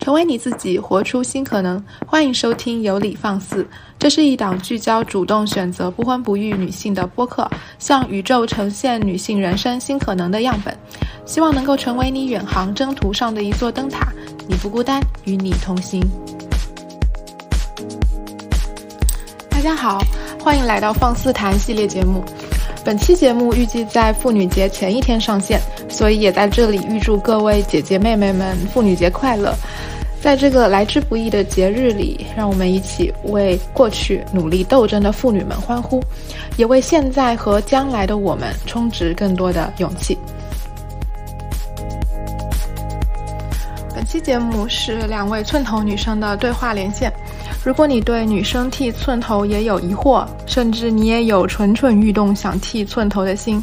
成为你自己，活出新可能。欢迎收听《有理放肆》，这是一档聚焦主动选择不婚不育女性的播客，向宇宙呈现女性人生新可能的样本，希望能够成为你远航征途上的一座灯塔。你不孤单，与你同行。大家好，欢迎来到放肆谈系列节目。本期节目预计在妇女节前一天上线，所以也在这里预祝各位姐姐妹妹们妇女节快乐。在这个来之不易的节日里，让我们一起为过去努力斗争的妇女们欢呼，也为现在和将来的我们充值更多的勇气。本期节目是两位寸头女生的对话连线。如果你对女生剃寸头也有疑惑，甚至你也有蠢蠢欲动想剃寸头的心，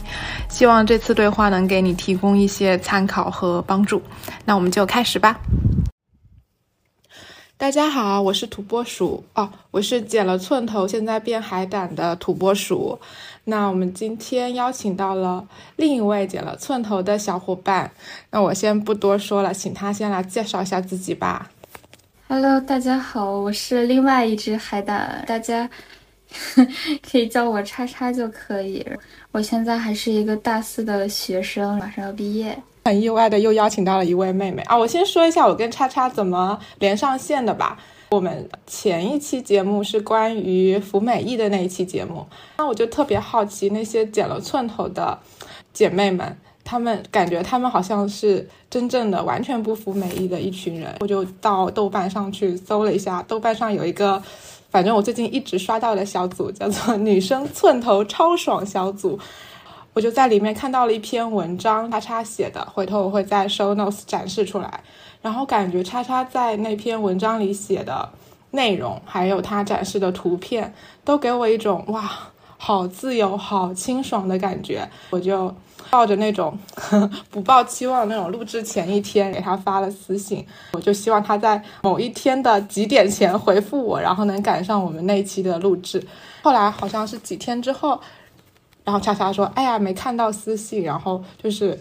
希望这次对话能给你提供一些参考和帮助。那我们就开始吧。大家好，我是土拨鼠哦，我是剪了寸头现在变海胆的土拨鼠。那我们今天邀请到了另一位剪了寸头的小伙伴，那我先不多说了，请他先来介绍一下自己吧。Hello，大家好，我是另外一只海胆，大家 可以叫我叉叉就可以。我现在还是一个大四的学生，马上要毕业。很意外的又邀请到了一位妹妹啊！我先说一下我跟叉叉怎么连上线的吧。我们前一期节目是关于服美役的那一期节目，那我就特别好奇那些剪了寸头的姐妹们。她们感觉她们好像是真正的完全不服美意的一群人，我就到豆瓣上去搜了一下，豆瓣上有一个，反正我最近一直刷到的小组叫做“女生寸头超爽小组”，我就在里面看到了一篇文章，叉叉写的，回头我会在 show notes 展示出来。然后感觉叉叉在那篇文章里写的内容，还有他展示的图片，都给我一种哇，好自由、好清爽的感觉，我就。抱着那种 不抱期望那种录制前一天给他发了私信，我就希望他在某一天的几点前回复我，然后能赶上我们那期的录制。后来好像是几天之后，然后叉叉说：“哎呀，没看到私信，然后就是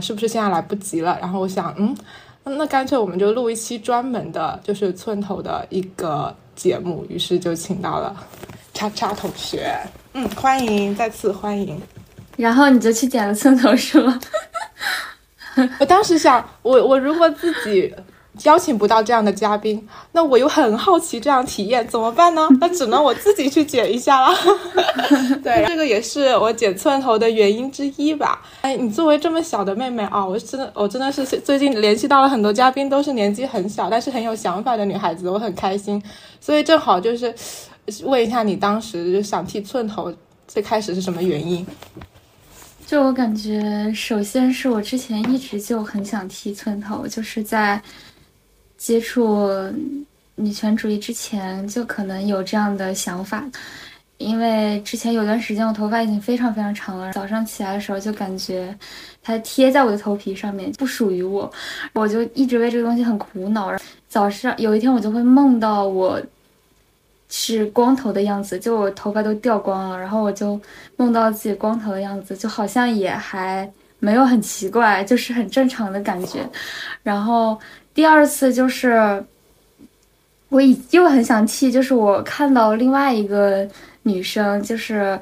是不是现在来不及了？”然后我想，嗯，那干脆我们就录一期专门的，就是寸头的一个节目。于是就请到了叉叉同学，嗯，欢迎，再次欢迎。然后你就去剪了寸头是吗？我当时想，我我如果自己邀请不到这样的嘉宾，那我又很好奇这样体验怎么办呢？那只能我自己去剪一下了。对，这个也是我剪寸头的原因之一吧。哎，你作为这么小的妹妹啊，我真的我真的是最近联系到了很多嘉宾，都是年纪很小但是很有想法的女孩子，我很开心。所以正好就是问一下你当时就想剃寸头，最开始是什么原因？就我感觉，首先是我之前一直就很想剃寸头，就是在接触女权主义之前就可能有这样的想法。因为之前有段时间我头发已经非常非常长了，早上起来的时候就感觉它贴在我的头皮上面，不属于我，我就一直为这个东西很苦恼。早上有一天我就会梦到我。是光头的样子，就我头发都掉光了，然后我就梦到自己光头的样子，就好像也还没有很奇怪，就是很正常的感觉。然后第二次就是我已又很想剃，就是我看到另外一个女生，就是。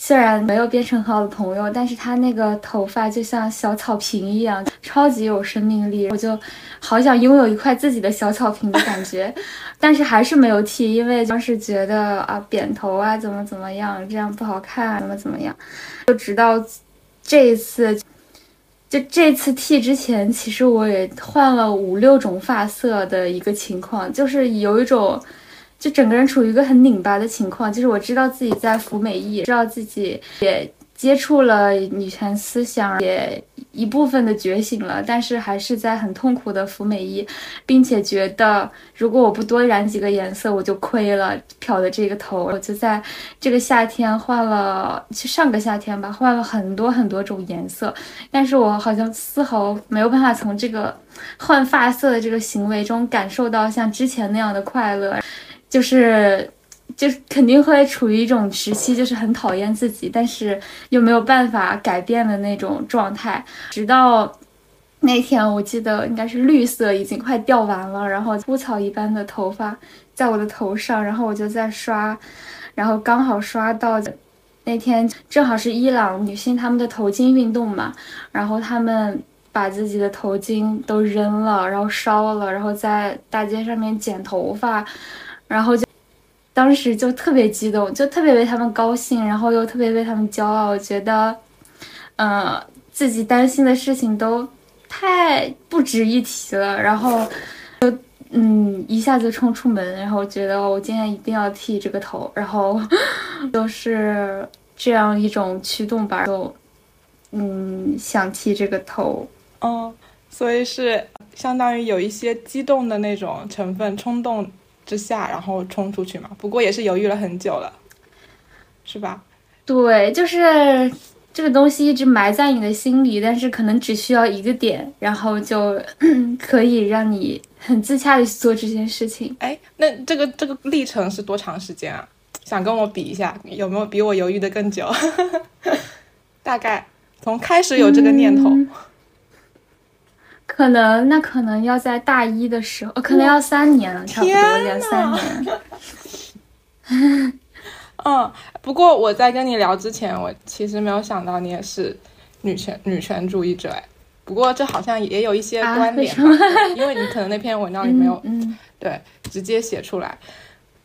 虽然没有变成很好的朋友，但是她那个头发就像小草坪一样，超级有生命力。我就好想拥有一块自己的小草坪的感觉，但是还是没有剃，因为当时觉得啊，扁头啊，怎么怎么样，这样不好看，怎么怎么样。就直到这一次，就这次剃之前，其实我也换了五六种发色的一个情况，就是有一种。就整个人处于一个很拧巴的情况，就是我知道自己在服美役，知道自己也接触了女权思想，也一部分的觉醒了，但是还是在很痛苦的服美役，并且觉得如果我不多染几个颜色，我就亏了漂的这个头。我就在这个夏天换了，就上个夏天吧，换了很多很多种颜色，但是我好像丝毫没有办法从这个换发色的这个行为中感受到像之前那样的快乐。就是，就是肯定会处于一种时期，就是很讨厌自己，但是又没有办法改变的那种状态。直到那天我记得应该是绿色，已经快掉完了，然后枯草一般的头发在我的头上，然后我就在刷，然后刚好刷到那天正好是伊朗女性她们的头巾运动嘛，然后她们把自己的头巾都扔了，然后烧了，然后在大街上面剪头发，然后就当时就特别激动，就特别为他们高兴，然后又特别为他们骄傲，觉得，呃，自己担心的事情都。太不值一提了，然后就嗯一下子冲出门，然后觉得我今天一定要剃这个头，然后 就是这样一种驱动吧，就嗯想剃这个头，哦，所以是相当于有一些激动的那种成分，冲动之下然后冲出去嘛。不过也是犹豫了很久了，是吧？对，就是。这个东西一直埋在你的心里，但是可能只需要一个点，然后就 可以让你很自洽的去做这件事情。哎，那这个这个历程是多长时间啊？想跟我比一下，有没有比我犹豫的更久？大概从开始有这个念头，可能那可能要在大一的时候，可能要三年了，差不多两三年。嗯，不过我在跟你聊之前，我其实没有想到你也是女权女权主义者哎。不过这好像也有一些观点吧，因为你可能那篇文章里没有嗯对直接写出来。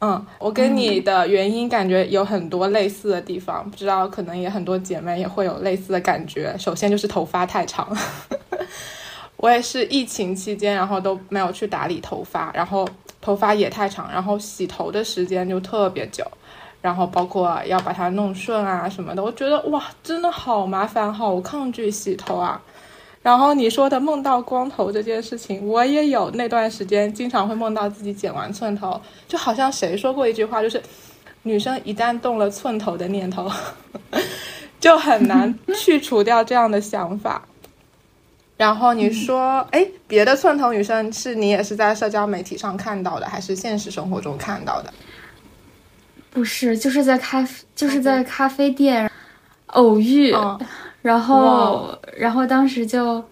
嗯，我跟你的原因感觉有很多类似的地方，不知道可能也很多姐妹也会有类似的感觉。首先就是头发太长，我也是疫情期间，然后都没有去打理头发，然后头发也太长，然后洗头的时间就特别久。然后包括要把它弄顺啊什么的，我觉得哇，真的好麻烦，好抗拒洗头啊。然后你说的梦到光头这件事情，我也有那段时间经常会梦到自己剪完寸头，就好像谁说过一句话，就是女生一旦动了寸头的念头，就很难去除掉这样的想法。然后你说，哎，别的寸头女生是你也是在社交媒体上看到的，还是现实生活中看到的？不是，就是在咖啡，就是在咖啡店偶遇，然后，然后当时就，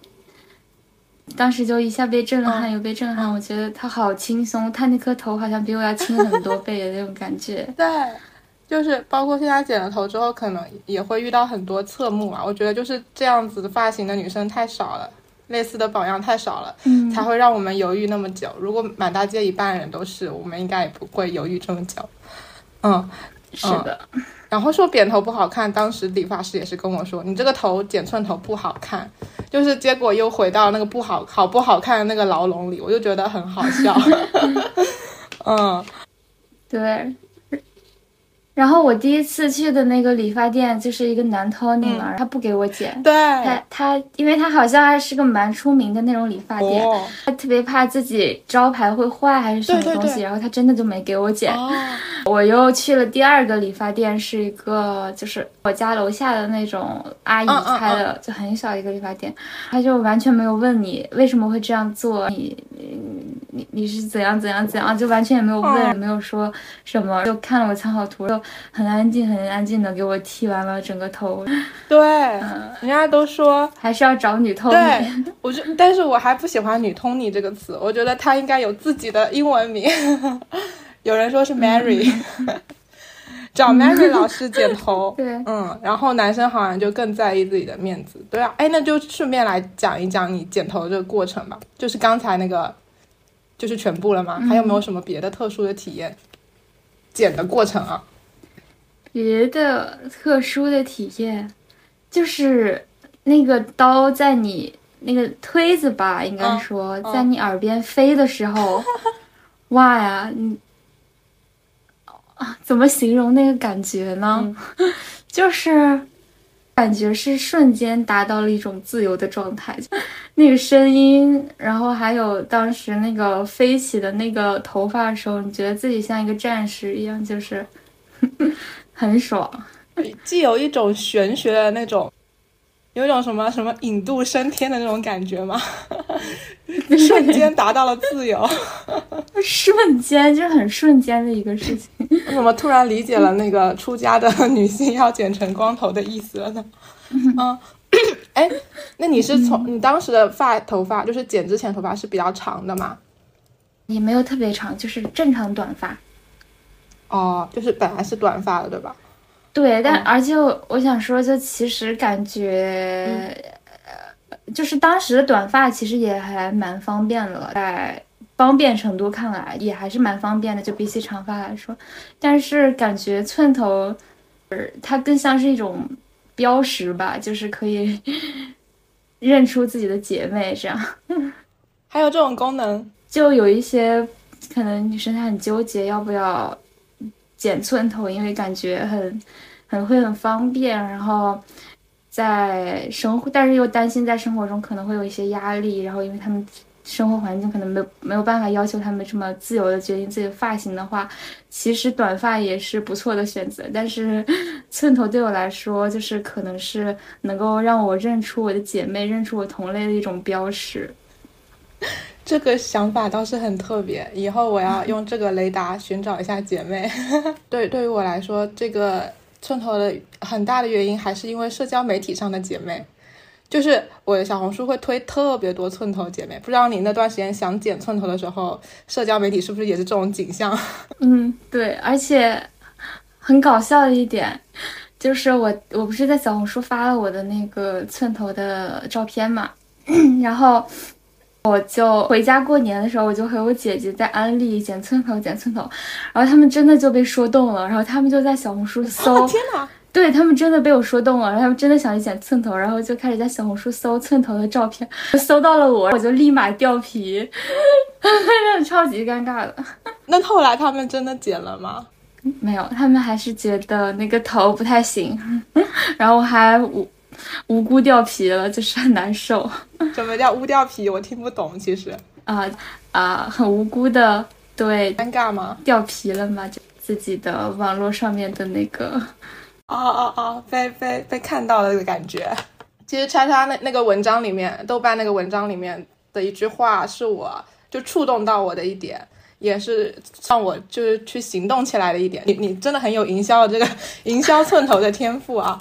当时就一下被震撼，又被震撼。我觉得他好轻松，他那颗头好像比我要轻很多倍的那种感觉。对，就是包括现在剪了头之后，可能也会遇到很多侧目啊。我觉得就是这样子的发型的女生太少了，类似的榜样太少了，才会让我们犹豫那么久。如果满大街一半人都是，我们应该也不会犹豫这么久。嗯，是的。然后说扁头不好看，当时理发师也是跟我说，你这个头剪寸头不好看，就是结果又回到那个不好好不好看的那个牢笼里，我就觉得很好笑。嗯，对。然后我第一次去的那个理发店就是一个男 Tony 嘛，他不给我剪。对，他他，因为他好像还是个蛮出名的那种理发店，他特别怕自己招牌会坏还是什么东西，然后他真的就没给我剪。我又去了第二个理发店，是一个就是我家楼下的那种阿姨开的，就很小一个理发店，他就完全没有问你为什么会这样做，你你你是怎样怎样怎样，就完全也没有问，没有说什么，就看了我参考图。很安静，很安静的给我剃完了整个头。对，人家都说 还是要找女通。对，我就，但是我还不喜欢“女通你”这个词，我觉得她应该有自己的英文名。有人说是 Mary，找 Mary 老师剪头。对，嗯，然后男生好像就更在意自己的面子。对啊，哎，那就顺便来讲一讲你剪头这个过程吧。就是刚才那个，就是全部了吗？还有没有什么别的特殊的体验？剪的过程啊？别的特殊的体验，就是那个刀在你那个推子吧，应该说在你耳边飞的时候，哇呀，你啊，怎么形容那个感觉呢？就是感觉是瞬间达到了一种自由的状态，那个声音，然后还有当时那个飞起的那个头发的时候，你觉得自己像一个战士一样，就是。很爽，既有一种玄学的那种，有一种什么什么引渡升天的那种感觉吗？瞬间达到了自由，瞬间就是很瞬间的一个事情。怎么突然理解了那个出家的女性要剪成光头的意思了呢？嗯，哎，那你是从你当时的发头发，就是剪之前头发是比较长的吗？也没有特别长，就是正常短发。哦，就是本来是短发的，对吧？对，但而且我我想说，就其实感觉，呃，就是当时的短发其实也还蛮方便的了，在方便程度看来也还是蛮方便的，就比起长发来说。但是感觉寸头，呃，它更像是一种标识吧，就是可以 认出自己的姐妹这样。还有这种功能，就有一些可能女生她很纠结要不要。剪寸头，因为感觉很很会很方便，然后在生活，但是又担心在生活中可能会有一些压力，然后因为他们生活环境可能没有没有办法要求他们这么自由的决定自己的发型的话，其实短发也是不错的选择。但是寸头对我来说，就是可能是能够让我认出我的姐妹，认出我同类的一种标识。这个想法倒是很特别，以后我要 用这个雷达寻找一下姐妹。对，对于我来说，这个寸头的很大的原因还是因为社交媒体上的姐妹，就是我的小红书会推特别多寸头姐妹。不知道你那段时间想剪寸头的时候，社交媒体是不是也是这种景象？嗯，对，而且很搞笑的一点就是我我不是在小红书发了我的那个寸头的照片嘛，然后。我就回家过年的时候，我就和我姐姐在安利剪寸头，剪寸头，然后他们真的就被说动了，然后他们就在小红书搜，天哪，对他们真的被我说动了，然后他们真的想去剪寸头，然后就开始在小红书搜寸头的照片，搜到了我，我就立马掉皮，真 的超级尴尬的。那后来他们真的剪了吗？没有，他们还是觉得那个头不太行，然后还我。无辜掉皮了，就是很难受。什么叫无掉皮？我听不懂。其实啊啊，很无辜的，对，尴尬吗？掉皮了吗？就自己的网络上面的那个，哦哦哦，被被被看到了的感觉。其实叉叉那那个文章里面，豆瓣那个文章里面的一句话，是我就触动到我的一点，也是让我就是去行动起来的一点。你你真的很有营销这个营销寸头的天赋啊！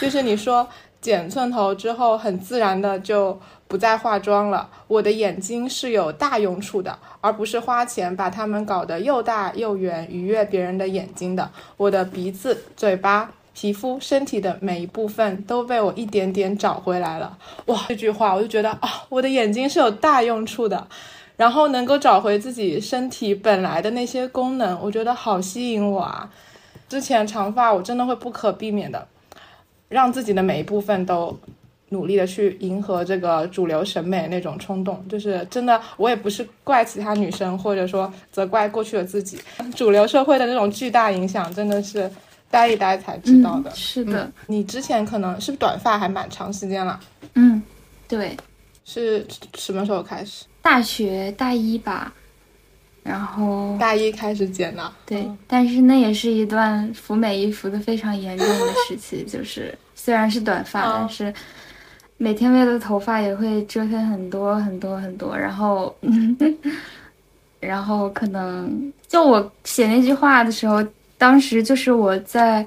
就是你说。剪寸头之后，很自然的就不再化妆了。我的眼睛是有大用处的，而不是花钱把它们搞得又大又圆，愉悦别人的眼睛的。我的鼻子、嘴巴、皮肤、身体的每一部分都被我一点点找回来了。哇，这句话我就觉得啊，我的眼睛是有大用处的，然后能够找回自己身体本来的那些功能，我觉得好吸引我啊。之前长发我真的会不可避免的。让自己的每一部分都努力的去迎合这个主流审美那种冲动，就是真的，我也不是怪其他女生，或者说责怪过去的自己。主流社会的那种巨大影响，真的是待一待才知道的。是的，你之前可能是不是短发还蛮长时间了？嗯，对，是什么时候开始？大学大一吧。然后大一开始剪的，对，但是那也是一段服美衣服的非常严重的时期，就是虽然是短发，但是每天为了头发也会折腾很多很多很多，然后，然后可能就我写那句话的时候，当时就是我在，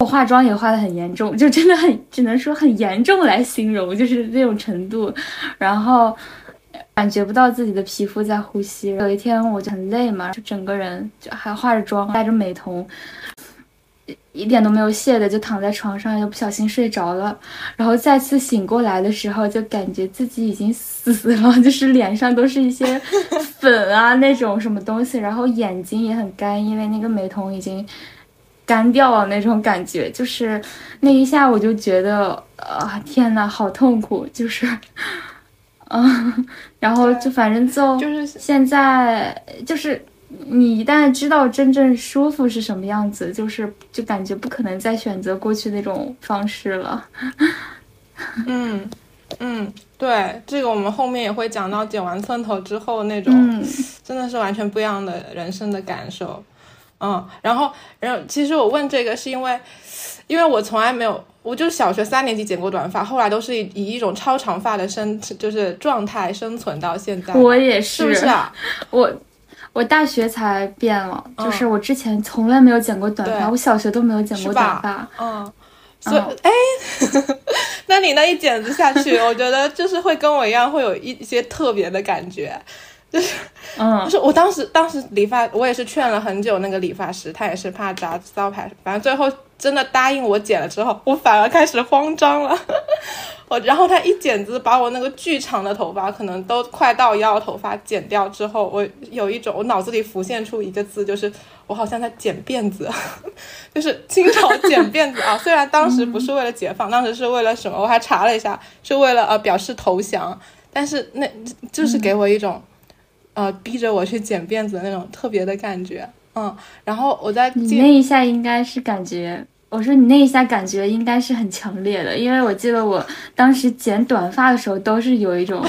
我化妆也化的很严重，就真的很只能说很严重来形容，就是那种程度，然后。感觉不到自己的皮肤在呼吸。有一天我就很累嘛，就整个人就还化着妆，戴着美瞳，一点都没有卸的就躺在床上，又不小心睡着了。然后再次醒过来的时候，就感觉自己已经死了，就是脸上都是一些 粉啊那种什么东西，然后眼睛也很干，因为那个美瞳已经干掉了那种感觉。就是那一下我就觉得，啊天呐，好痛苦，就是。嗯，然后就反正就就是现在就是你一旦知道真正舒服是什么样子，就是就感觉不可能再选择过去那种方式了。嗯嗯，对，这个我们后面也会讲到剪完寸头之后那种，真的是完全不一样的人生的感受。嗯，然后然后其实我问这个是因为，因为我从来没有。我就小学三年级剪过短发，后来都是以以一种超长发的生就是状态生存到现在。我也是，是不是啊？我我大学才变了，就是我之前从来没有剪过短发，我小学都没有剪过短发。嗯，所以哎，那你那一剪子下去，我觉得就是会跟我一样，会有一一些特别的感觉，就是，嗯，就是我当时当时理发，我也是劝了很久那个理发师，他也是怕砸招牌，反正最后真的答应我剪了之后，我反而开始慌张了。我然后他一剪子把我那个巨长的头发，可能都快到腰头发剪掉之后，我有一种我脑子里浮现出一个字，就是我好像在剪辫子，就是清朝剪辫子啊。虽然当时不是为了解放，当时是为了什么？我还查了一下，是为了呃表示投降。但是那就是给我一种呃逼着我去剪辫子的那种特别的感觉。嗯，然后我在你那一下应该是感觉。我说你那一下感觉应该是很强烈的，因为我记得我当时剪短发的时候都是有一种，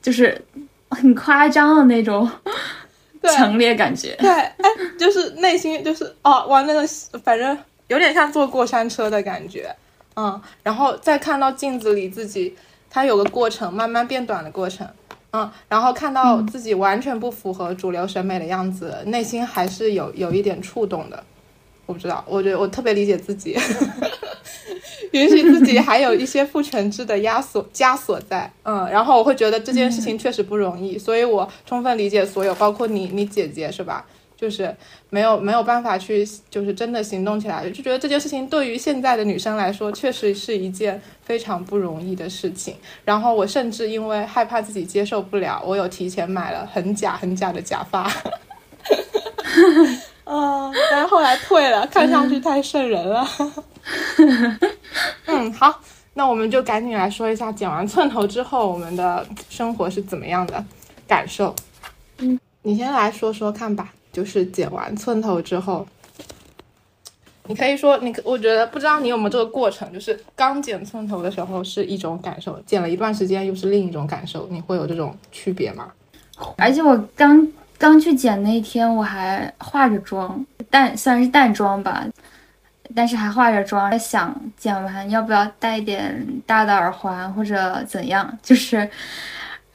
就是很夸张的那种强烈感觉。对，哎，就是内心就是哦，哇，那个反正有点像坐过山车的感觉，嗯，然后再看到镜子里自己，它有个过程，慢慢变短的过程，嗯，然后看到自己完全不符合主流审美的样子，内心还是有有一点触动的。我不知道，我觉得我特别理解自己，允许自己还有一些父权制的压锁枷锁在，嗯，然后我会觉得这件事情确实不容易，所以我充分理解所有，包括你，你姐姐是吧？就是没有没有办法去，就是真的行动起来，就觉得这件事情对于现在的女生来说，确实是一件非常不容易的事情。然后我甚至因为害怕自己接受不了，我有提前买了很假很假的假发。嗯，但是后来退了，看上去太瘆人了。嗯，好，那我们就赶紧来说一下剪完寸头之后我们的生活是怎么样的感受。嗯，你先来说说看吧，就是剪完寸头之后，你可以说你，我觉得不知道你有没有这个过程，就是刚剪寸头的时候是一种感受，剪了一段时间又是另一种感受，你会有这种区别吗？而且我刚。刚去剪那一天，我还化着妆，淡虽然是淡妆吧，但是还化着妆。在想剪完要不要戴点大的耳环或者怎样，就是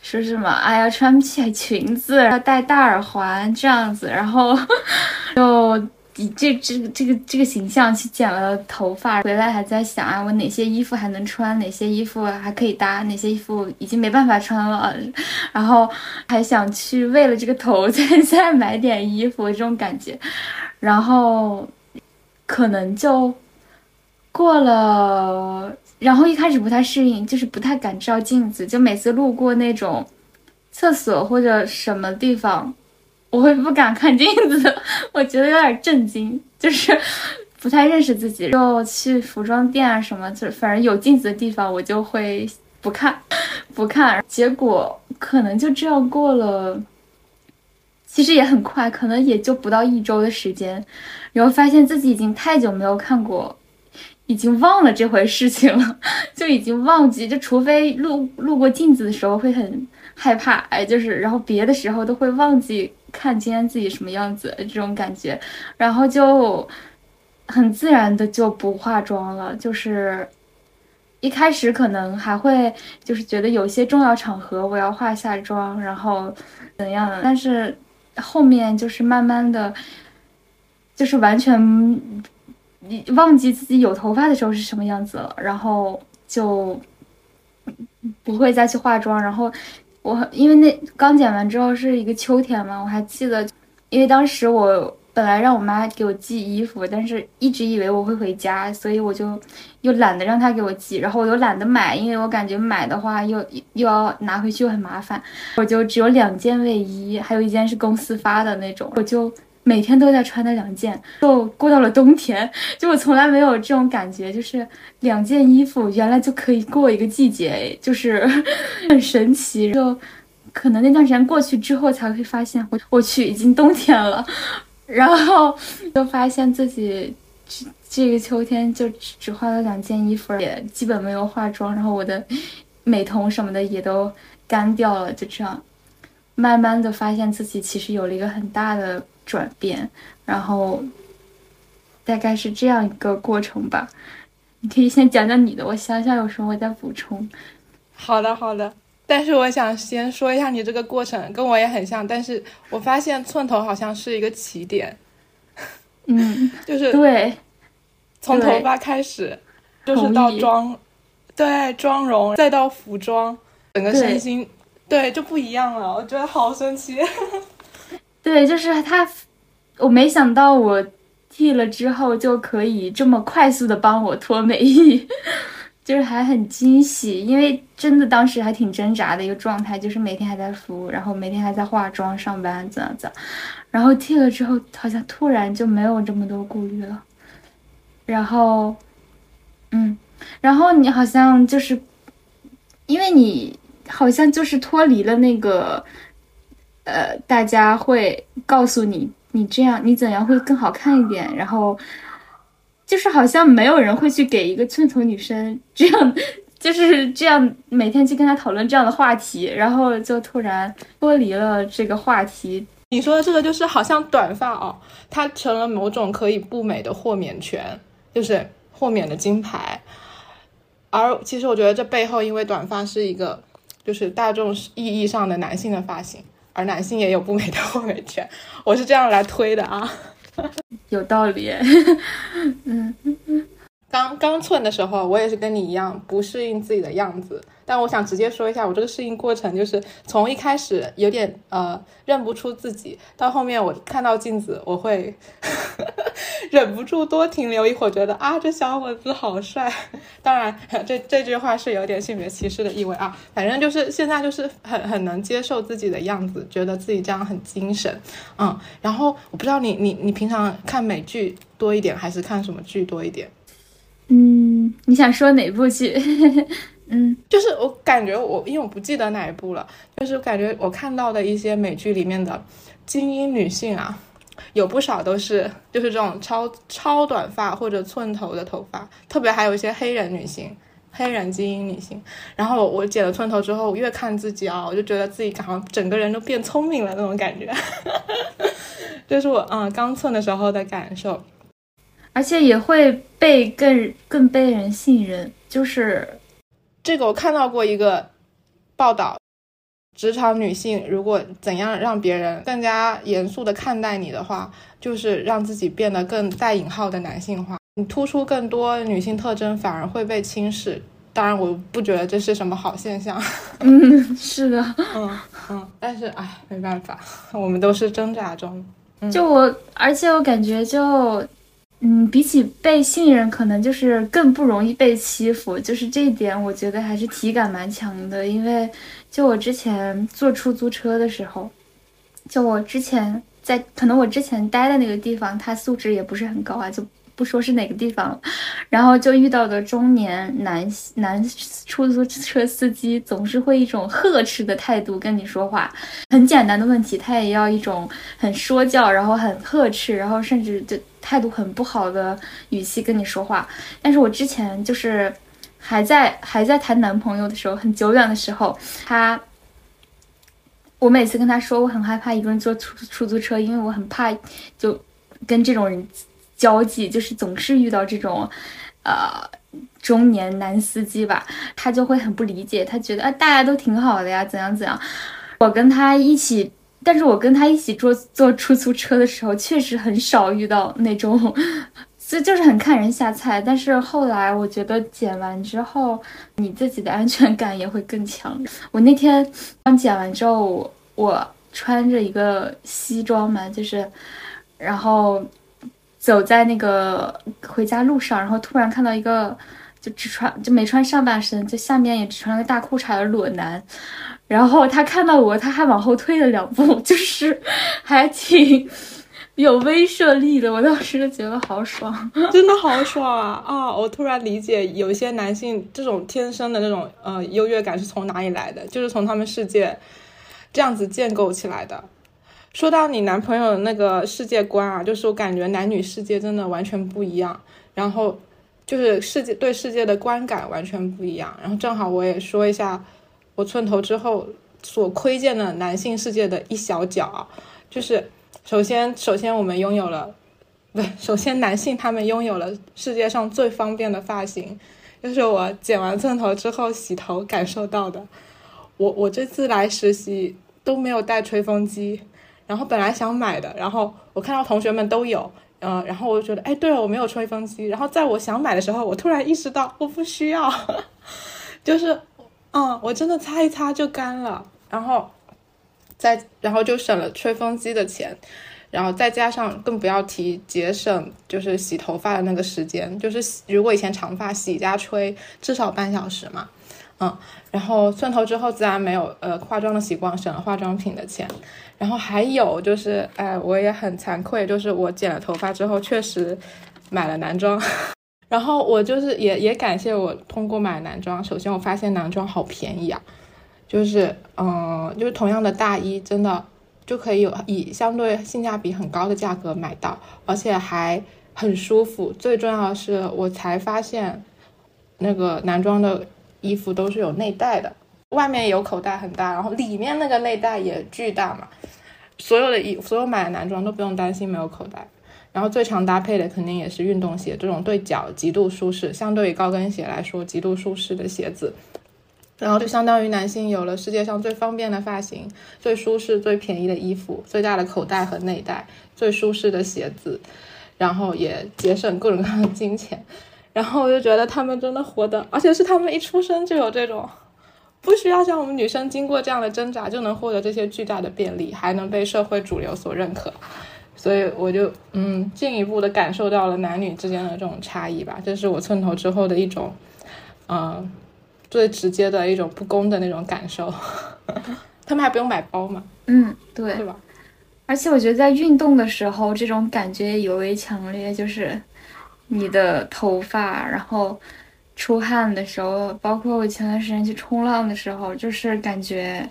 说什么哎呀穿不起裙子，要戴大耳环这样子，然后 就。以这这这个这个形象去剪了头发，回来还在想啊，我哪些衣服还能穿，哪些衣服还可以搭，哪些衣服已经没办法穿了，然后还想去为了这个头再再买点衣服这种感觉，然后可能就过了，然后一开始不太适应，就是不太敢照镜子，就每次路过那种厕所或者什么地方。我会不敢看镜子，我觉得有点震惊，就是不太认识自己。就去服装店啊什么，就反正有镜子的地方，我就会不看，不看。结果可能就这样过了，其实也很快，可能也就不到一周的时间，然后发现自己已经太久没有看过，已经忘了这回事情了，就已经忘记。就除非路路过镜子的时候会很害怕，哎，就是然后别的时候都会忘记。看今天自己什么样子这种感觉，然后就很自然的就不化妆了。就是一开始可能还会就是觉得有些重要场合我要化下妆，然后怎样，但是后面就是慢慢的，就是完全你忘记自己有头发的时候是什么样子了，然后就不会再去化妆，然后。我因为那刚剪完之后是一个秋天嘛，我还记得，因为当时我本来让我妈给我寄衣服，但是一直以为我会回家，所以我就又懒得让她给我寄，然后我又懒得买，因为我感觉买的话又又要拿回去又很麻烦，我就只有两件卫衣，还有一件是公司发的那种，我就。每天都在穿那两件，就过到了冬天，就我从来没有这种感觉，就是两件衣服原来就可以过一个季节，就是 很神奇。就可能那段时间过去之后，才会发现我我去已经冬天了，然后就发现自己这这个秋天就只只换了两件衣服，也基本没有化妆，然后我的美瞳什么的也都干掉了，就这样，慢慢的发现自己其实有了一个很大的。转变，然后大概是这样一个过程吧。你可以先讲讲你的，我想想有什么我再补充。好的，好的。但是我想先说一下你这个过程，跟我也很像。但是我发现寸头好像是一个起点，嗯，就是对，从头发开始，就是到妆，对妆容，再到服装，整个身心，对就不一样了。我觉得好神奇。对，就是他，我没想到我剃了之后就可以这么快速的帮我脱美意，就是还很惊喜，因为真的当时还挺挣扎的一个状态，就是每天还在敷，然后每天还在化妆上班，怎样怎样，然后剃了之后，好像突然就没有这么多顾虑了，然后，嗯，然后你好像就是，因为你好像就是脱离了那个。呃，大家会告诉你，你这样你怎样会更好看一点，然后就是好像没有人会去给一个寸头女生这样，就是这样每天去跟她讨论这样的话题，然后就突然脱离了这个话题。你说的这个就是好像短发哦，它成了某种可以不美的豁免权，就是豁免的金牌。而其实我觉得这背后，因为短发是一个就是大众意义上的男性的发型。而男性也有不美的豁免权，我是这样来推的啊，有道理。嗯，刚刚寸的时候，我也是跟你一样不适应自己的样子。但我想直接说一下，我这个适应过程就是从一开始有点呃认不出自己，到后面我看到镜子，我会 忍不住多停留一会儿，觉得啊这小伙子好帅。当然，这这句话是有点性别歧视的意味啊。反正就是现在就是很很能接受自己的样子，觉得自己这样很精神。嗯，然后我不知道你你你平常看美剧多一点，还是看什么剧多一点？嗯，你想说哪部剧？嗯，就是我感觉我，因为我不记得哪一部了，就是感觉我看到的一些美剧里面的精英女性啊，有不少都是就是这种超超短发或者寸头的头发，特别还有一些黑人女性，黑人精英女性。然后我剪了寸头之后，越看自己啊，我就觉得自己好像整个人都变聪明了那种感觉，这是我嗯刚寸的时候的感受，而且也会被更更被人信任，就是。这个我看到过一个报道，职场女性如果怎样让别人更加严肃的看待你的话，就是让自己变得更带引号的男性化，你突出更多女性特征反而会被轻视。当然，我不觉得这是什么好现象。嗯，是的，嗯嗯，但是哎，没办法，我们都是挣扎中。就我，而且我感觉就。嗯，比起被信任，可能就是更不容易被欺负。就是这一点，我觉得还是体感蛮强的。因为就我之前坐出租车的时候，就我之前在，可能我之前待的那个地方，他素质也不是很高啊，就。不说是哪个地方了，然后就遇到的中年男男出租车司机，总是会一种呵斥的态度跟你说话。很简单的问题，他也要一种很说教，然后很呵斥，然后甚至就态度很不好的语气跟你说话。但是我之前就是还在还在谈男朋友的时候，很久远的时候，他，我每次跟他说我很害怕一个人坐出出租车，因为我很怕就跟这种人。交际就是总是遇到这种，呃，中年男司机吧，他就会很不理解，他觉得啊，大家都挺好的呀，怎样怎样。我跟他一起，但是我跟他一起坐坐出租车的时候，确实很少遇到那种，所以就是很看人下菜。但是后来我觉得剪完之后，你自己的安全感也会更强。我那天刚剪完之后，我穿着一个西装嘛，就是，然后。走在那个回家路上，然后突然看到一个就只穿就没穿上半身，就下面也只穿了个大裤衩的裸男，然后他看到我，他还往后退了两步，就是还挺有威慑力的。我当时就觉得好爽，真的好爽啊！啊，我突然理解有些男性这种天生的那种呃优越感是从哪里来的，就是从他们世界这样子建构起来的。说到你男朋友那个世界观啊，就是我感觉男女世界真的完全不一样，然后就是世界对世界的观感完全不一样。然后正好我也说一下我寸头之后所窥见的男性世界的一小角，就是首先首先我们拥有了，不，首先男性他们拥有了世界上最方便的发型，就是我剪完寸头之后洗头感受到的。我我这次来实习都没有带吹风机。然后本来想买的，然后我看到同学们都有，嗯，然后我就觉得，哎，对了，我没有吹风机。然后在我想买的时候，我突然意识到我不需要，就是，嗯，我真的擦一擦就干了，然后再然后就省了吹风机的钱，然后再加上更不要提节省，就是洗头发的那个时间，就是如果以前长发洗加吹至少半小时嘛。嗯，然后寸头之后自然没有呃化妆的习惯，省了化妆品的钱。然后还有就是，哎，我也很惭愧，就是我剪了头发之后确实买了男装。然后我就是也也感谢我通过买男装，首先我发现男装好便宜啊，就是嗯，就是同样的大衣真的就可以有以相对性价比很高的价格买到，而且还很舒服。最重要的是，我才发现那个男装的。衣服都是有内袋的，外面有口袋很大，然后里面那个内袋也巨大嘛。所有的衣，所有买的男装都不用担心没有口袋。然后最常搭配的肯定也是运动鞋，这种对脚极度舒适，相对于高跟鞋来说极度舒适的鞋子。然后就相当于男性有了世界上最方便的发型、最舒适、最便宜的衣服、最大的口袋和内袋、最舒适的鞋子，然后也节省各种各样的金钱。然后我就觉得他们真的活的，而且是他们一出生就有这种，不需要像我们女生经过这样的挣扎就能获得这些巨大的便利，还能被社会主流所认可，所以我就嗯进一步的感受到了男女之间的这种差异吧，这是我寸头之后的一种，嗯，最直接的一种不公的那种感受。他们还不用买包嘛？嗯，对，对吧？而且我觉得在运动的时候，这种感觉尤为强烈，就是。你的头发，然后出汗的时候，包括我前段时间去冲浪的时候，就是感觉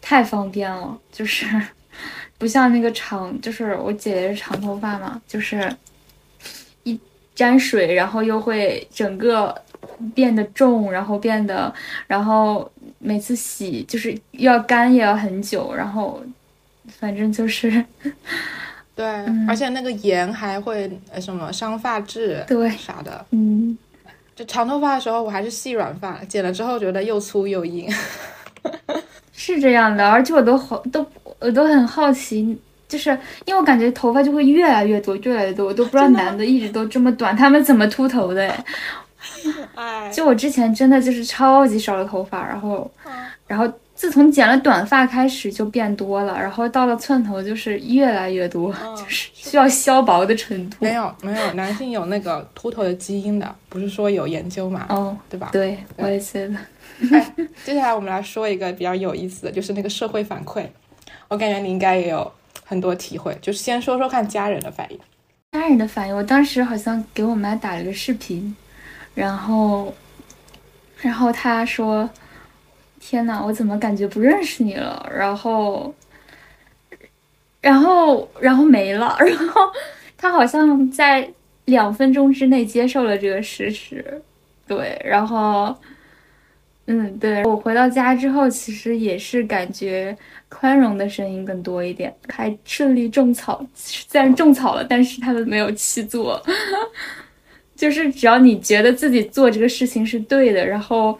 太方便了，就是 不像那个长，就是我姐姐是长头发嘛，就是一沾水，然后又会整个变得重，然后变得，然后每次洗就是要干也要很久，然后反正就是。对，而且那个盐还会什么伤发质，对啥的。嗯，就长头发的时候，我还是细软发，剪了之后觉得又粗又硬。是这样的，而且我都好都我都很好奇，就是因为我感觉头发就会越来越多，越来越多，我都不知道男的一直都这么短，他们怎么秃头的？哎，就我之前真的就是超级少的头发，然后，然后。自从剪了短发开始就变多了，然后到了寸头就是越来越多，就是需要削薄的程度。没有没有，男性有那个秃头的基因的，不是说有研究嘛？哦，对吧？对，我也觉得。哎，接下来我们来说一个比较有意思的，就是那个社会反馈。我感觉你应该也有很多体会，就是先说说看家人的反应。家人的反应，我当时好像给我妈打了个视频，然后，然后她说。天呐，我怎么感觉不认识你了？然后，然后，然后没了。然后他好像在两分钟之内接受了这个事实。对，然后，嗯，对我回到家之后，其实也是感觉宽容的声音更多一点，还顺利种草。虽然种草了，但是他们没有去做。就是只要你觉得自己做这个事情是对的，然后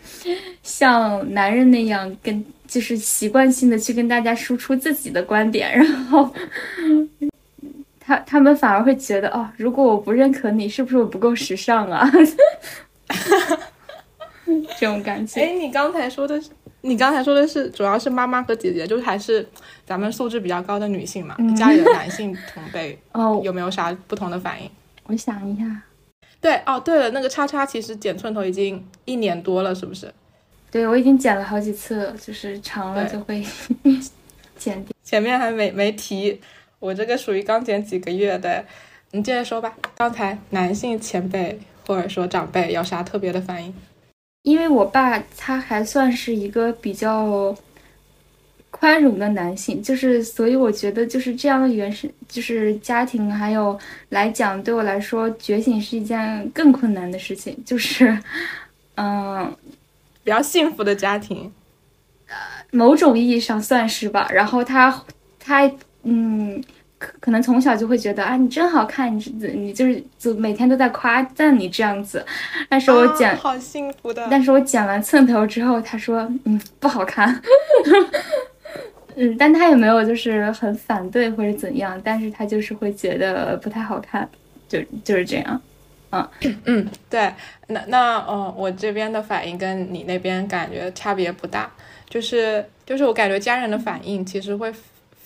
像男人那样跟就是习惯性的去跟大家输出自己的观点，然后 他他们反而会觉得哦，如果我不认可你，是不是我不够时尚啊？这种感觉。哎，你刚才说的是，你刚才说的是，主要是妈妈和姐姐，就是还是咱们素质比较高的女性嘛？家里的男性同辈 哦，有没有啥不同的反应？我想一下。对哦，对了，那个叉叉其实剪寸头已经一年多了，是不是？对，我已经剪了好几次了，就是长了就会 剪掉。前面还没没提，我这个属于刚剪几个月的。你接着说吧。刚才男性前辈或者说长辈有啥特别的反应？因为我爸他还算是一个比较。宽容的男性，就是所以我觉得就是这样的原生，就是家庭还有来讲，对我来说觉醒是一件更困难的事情。就是，嗯，比较幸福的家庭，呃，某种意义上算是吧。然后他他嗯，可可能从小就会觉得啊，你真好看，你你就是就每天都在夸赞你这样子。但是我剪好幸福的，但是我剪完寸头之后，他说嗯不好看。嗯，但他也没有就是很反对或者怎样，但是他就是会觉得不太好看，就就是这样。嗯 嗯，对，那那哦，我这边的反应跟你那边感觉差别不大，就是就是我感觉家人的反应其实会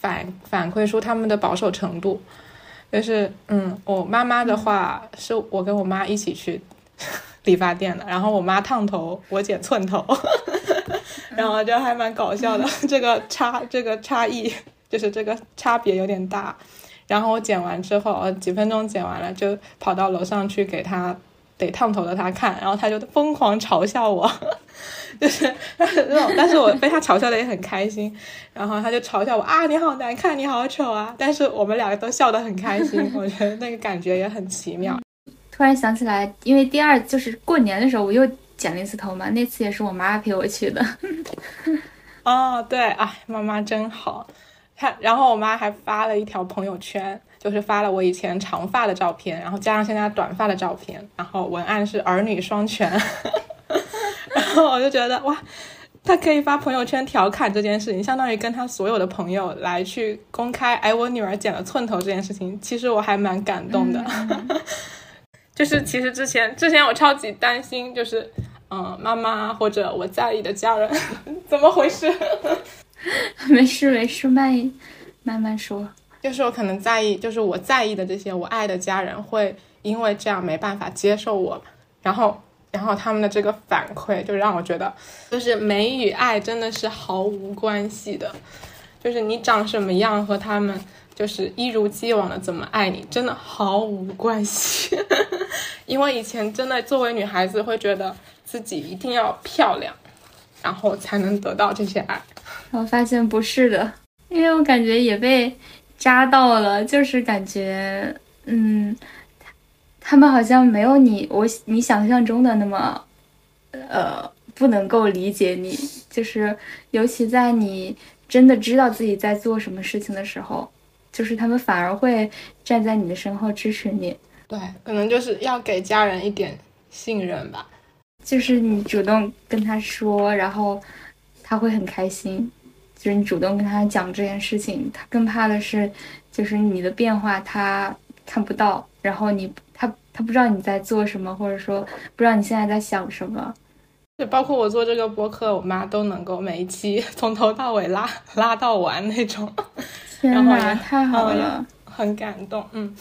反反馈出他们的保守程度，就是嗯，我妈妈的话是我跟我妈一起去理发店的，然后我妈烫头，我剪寸头，然后就还蛮搞笑的，这个差这个差异就是这个差别有点大。然后我剪完之后，几分钟剪完了，就跑到楼上去给他得烫头的他看，然后他就疯狂嘲笑我，就是 那种，但是我被他嘲笑的也很开心。然后他就嘲笑我啊，你好难看，你好丑啊！但是我们两个都笑得很开心，我觉得那个感觉也很奇妙。突然想起来，因为第二就是过年的时候我又剪了一次头嘛，那次也是我妈陪我去的。哦，对，哎，妈妈真好。看，然后我妈还发了一条朋友圈，就是发了我以前长发的照片，然后加上现在短发的照片，然后文案是儿女双全，然后我就觉得哇，他可以发朋友圈调侃这件事情，相当于跟他所有的朋友来去公开，哎，我女儿剪了寸头这件事情，其实我还蛮感动的，就是其实之前之前我超级担心，就是嗯，妈妈或者我在意的家人怎么回事。没事没事，慢慢慢说。就是我可能在意，就是我在意的这些我爱的家人会因为这样没办法接受我，然后然后他们的这个反馈就让我觉得，就是美与爱真的是毫无关系的，就是你长什么样和他们就是一如既往的怎么爱你，真的毫无关系。因为以前真的作为女孩子会觉得自己一定要漂亮，然后才能得到这些爱。我发现不是的，因为我感觉也被扎到了，就是感觉，嗯，他们好像没有你我你想象中的那么，呃，不能够理解你，就是尤其在你真的知道自己在做什么事情的时候，就是他们反而会站在你的身后支持你。对，可能就是要给家人一点信任吧，就是你主动跟他说，然后。他会很开心，就是你主动跟他讲这件事情，他更怕的是，就是你的变化他看不到，然后你他他不知道你在做什么，或者说不知道你现在在想什么。就包括我做这个播客，我妈都能够每一期 从头到尾拉拉到完那种。天哪，太好了，很感动。嗯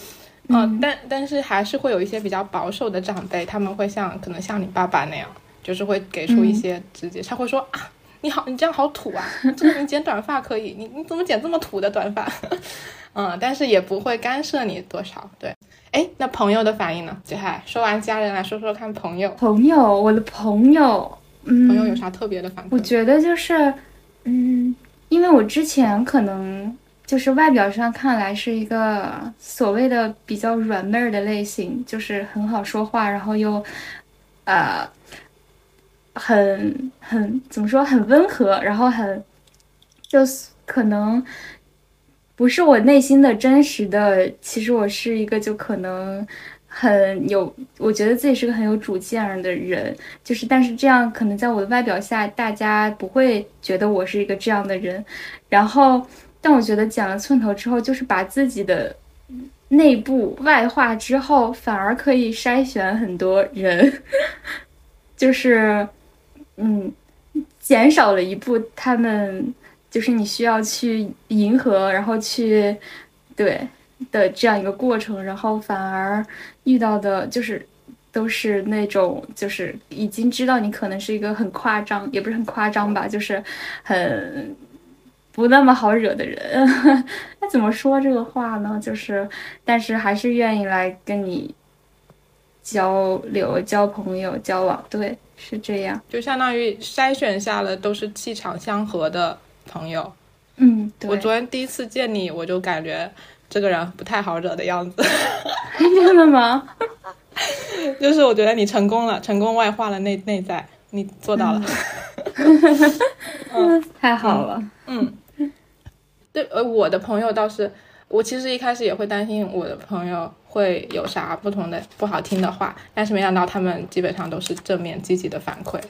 哦，但但是还是会有一些比较保守的长辈，他们会像可能像你爸爸那样，就是会给出一些直接，他会说啊。你好，你这样好土啊！这个你剪短发可以，你你怎么剪这么土的短发？嗯，但是也不会干涉你多少。对，哎，那朋友的反应呢？杰海，说完家人，来说说看朋友。朋友，我的朋友，嗯，朋友有啥特别的反应？我觉得就是，嗯，因为我之前可能就是外表上看来是一个所谓的比较软妹儿的类型，就是很好说话，然后又，呃。很很怎么说很温和，然后很就是可能不是我内心的真实的。其实我是一个就可能很有，我觉得自己是个很有主见的人。就是但是这样可能在我的外表下，大家不会觉得我是一个这样的人。然后，但我觉得剪了寸头之后，就是把自己的内部外化之后，反而可以筛选很多人，就是。嗯，减少了一步，他们就是你需要去迎合，然后去对的这样一个过程，然后反而遇到的就是都是那种就是已经知道你可能是一个很夸张，也不是很夸张吧，就是很不那么好惹的人。那怎么说这个话呢？就是但是还是愿意来跟你交流、交朋友、交往，对。是这样，就相当于筛选下了都是气场相合的朋友。嗯，我昨天第一次见你，我就感觉这个人不太好惹的样子。真的吗？就是我觉得你成功了，成功外化了内内在，你做到了。嗯，太好了。嗯，对，呃，我的朋友倒是，我其实一开始也会担心我的朋友。会有啥不同的不好听的话，但是没想到他们基本上都是正面积极的反馈，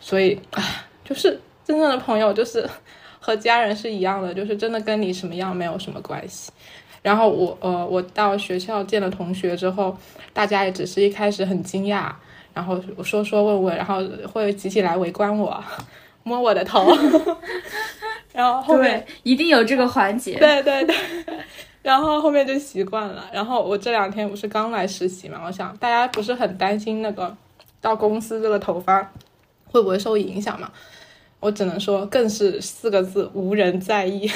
所以啊，就是真正的朋友就是 和家人是一样的，就是真的跟你什么样没有什么关系。然后我呃，我到学校见了同学之后，大家也只是一开始很惊讶，然后说说问问，然后会集体来围观我，摸我的头，然后后面一定有这个环节，对对对，然后后面就习惯了。然后我这两天不是刚来实习嘛，我想大家不是很担心那个到公司这个头发会不会受影响嘛？我只能说，更是四个字：无人在意。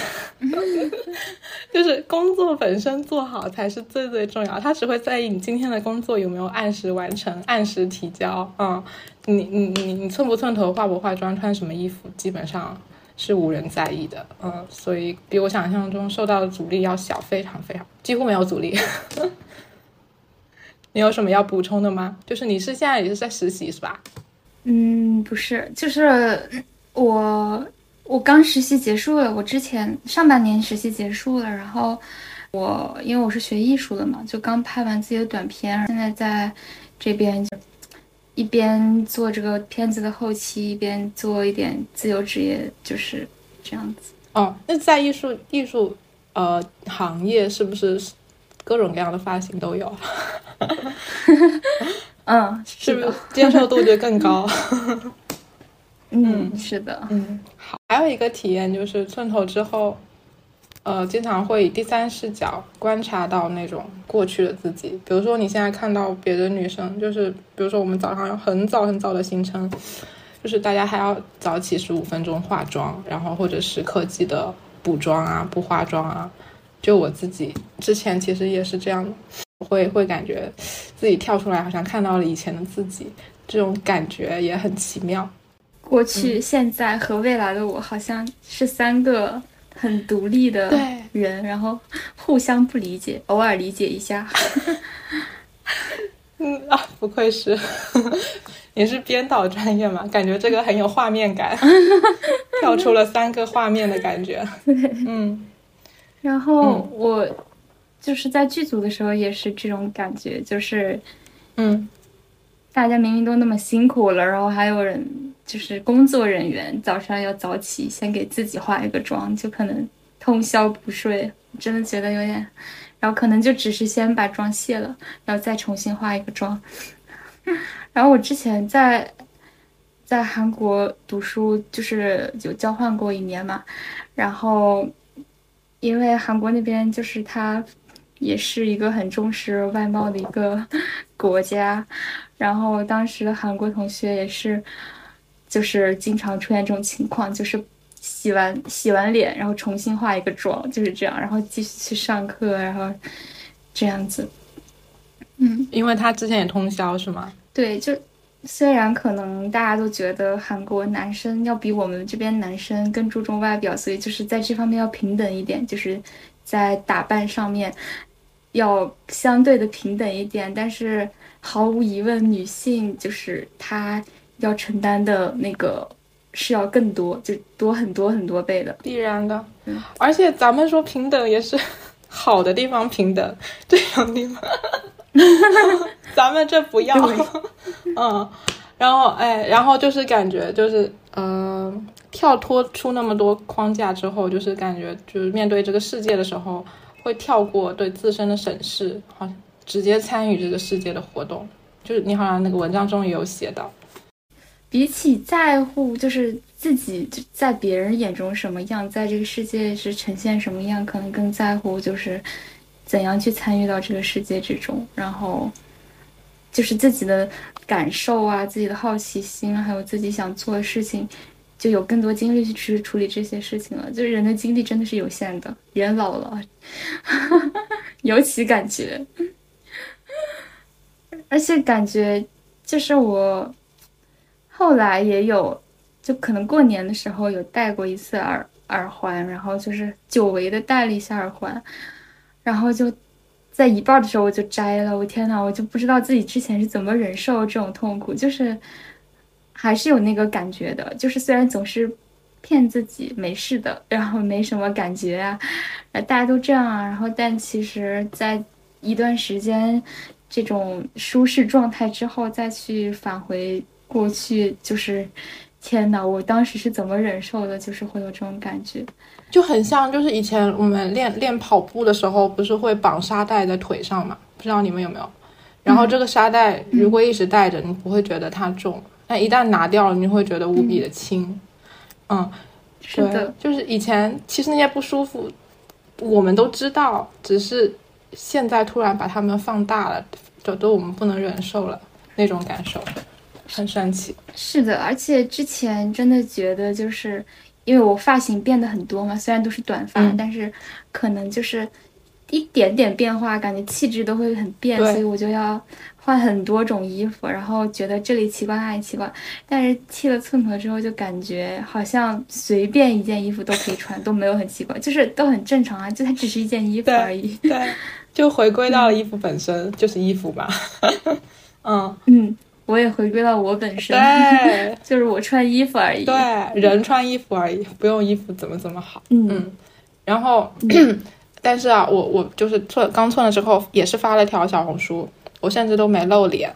就是工作本身做好才是最最重要，他只会在意你今天的工作有没有按时完成、按时提交。嗯，你你你你寸不寸头、化不化妆、穿什么衣服，基本上是无人在意的。嗯，所以比我想象中受到的阻力要小，非常非常，几乎没有阻力。你有什么要补充的吗？就是你是现在也是在实习是吧？嗯，不是，就是。我我刚实习结束了，我之前上半年实习结束了，然后我因为我是学艺术的嘛，就刚拍完自己的短片，现在在这边一边做这个片子的后期，一边做一点自由职业，就是这样子。哦，那在艺术艺术呃行业是不是各种各样的发型都有？嗯，是不是接受度就更高？嗯，是的，嗯，好，还有一个体验就是寸头之后，呃，经常会以第三视角观察到那种过去的自己。比如说你现在看到别的女生，就是比如说我们早上有很早很早的行程，就是大家还要早起十五分钟化妆，然后或者是科技的补妆啊、不化妆啊。就我自己之前其实也是这样的，会会感觉自己跳出来，好像看到了以前的自己，这种感觉也很奇妙。过去、现在和未来的我好像是三个很独立的人，然后互相不理解，偶尔理解一下。嗯啊，不愧是 你是编导专业嘛？感觉这个很有画面感，跳出了三个画面的感觉。嗯，然后我就是在剧组的时候也是这种感觉，就是嗯，大家明明都那么辛苦了，然后还有人。就是工作人员早上要早起，先给自己化一个妆，就可能通宵不睡，真的觉得有点。然后可能就只是先把妆卸了，然后再重新化一个妆。然后我之前在在韩国读书，就是有交换过一年嘛。然后因为韩国那边就是他也是一个很重视外貌的一个 国家，然后当时的韩国同学也是。就是经常出现这种情况，就是洗完洗完脸，然后重新化一个妆，就是这样，然后继续去上课，然后这样子。嗯，因为他之前也通宵是吗？对，就虽然可能大家都觉得韩国男生要比我们这边男生更注重外表，所以就是在这方面要平等一点，就是在打扮上面要相对的平等一点。但是毫无疑问，女性就是她。要承担的那个是要更多，就多很多很多倍的，必然的。嗯，而且咱们说平等也是 好的地方平等，这种地方，咱们这不要。嗯，然后哎，然后就是感觉就是嗯，跳脱出那么多框架之后，就是感觉就是面对这个世界的时候，会跳过对自身的审视，好像直接参与这个世界的活动。就是你好像那个文章中也有写到。比起在乎，就是自己在别人眼中什么样，在这个世界是呈现什么样，可能更在乎就是怎样去参与到这个世界之中，然后就是自己的感受啊，自己的好奇心，还有自己想做的事情，就有更多精力去去处理这些事情了。就是人的精力真的是有限的，人老了，尤其感觉，而且感觉就是我。后来也有，就可能过年的时候有戴过一次耳耳环，然后就是久违的戴了一下耳环，然后就在一半的时候我就摘了。我天呐，我就不知道自己之前是怎么忍受这种痛苦，就是还是有那个感觉的。就是虽然总是骗自己没事的，然后没什么感觉啊，大家都这样啊，然后但其实，在一段时间这种舒适状态之后，再去返回。过去就是天哪，我当时是怎么忍受的？就是会有这种感觉，就很像就是以前我们练练跑步的时候，不是会绑沙袋在腿上嘛？不知道你们有没有？然后这个沙袋如果一直带着，你不会觉得它重，但一旦拿掉了，你会觉得无比的轻。嗯，是的，就是以前其实那些不舒服，我们都知道，只是现在突然把它们放大了，都都我们不能忍受了那种感受，很神奇。是的，而且之前真的觉得就是因为我发型变得很多嘛，虽然都是短发，但是可能就是。一点点变化，感觉气质都会很变，所以我就要换很多种衣服，然后觉得这里奇怪那里奇怪。但是剃了寸头之后，就感觉好像随便一件衣服都可以穿，都没有很奇怪，就是都很正常啊，就它只是一件衣服而已。对，就回归到衣服本身，就是衣服吧。嗯 嗯，我也回归到我本身，对，就是我穿衣服而已。对，人穿衣服而已，不用衣服怎么怎么好。嗯，然后。但是啊，我我就是寸刚寸了之后，也是发了条小红书，我甚至都没露脸。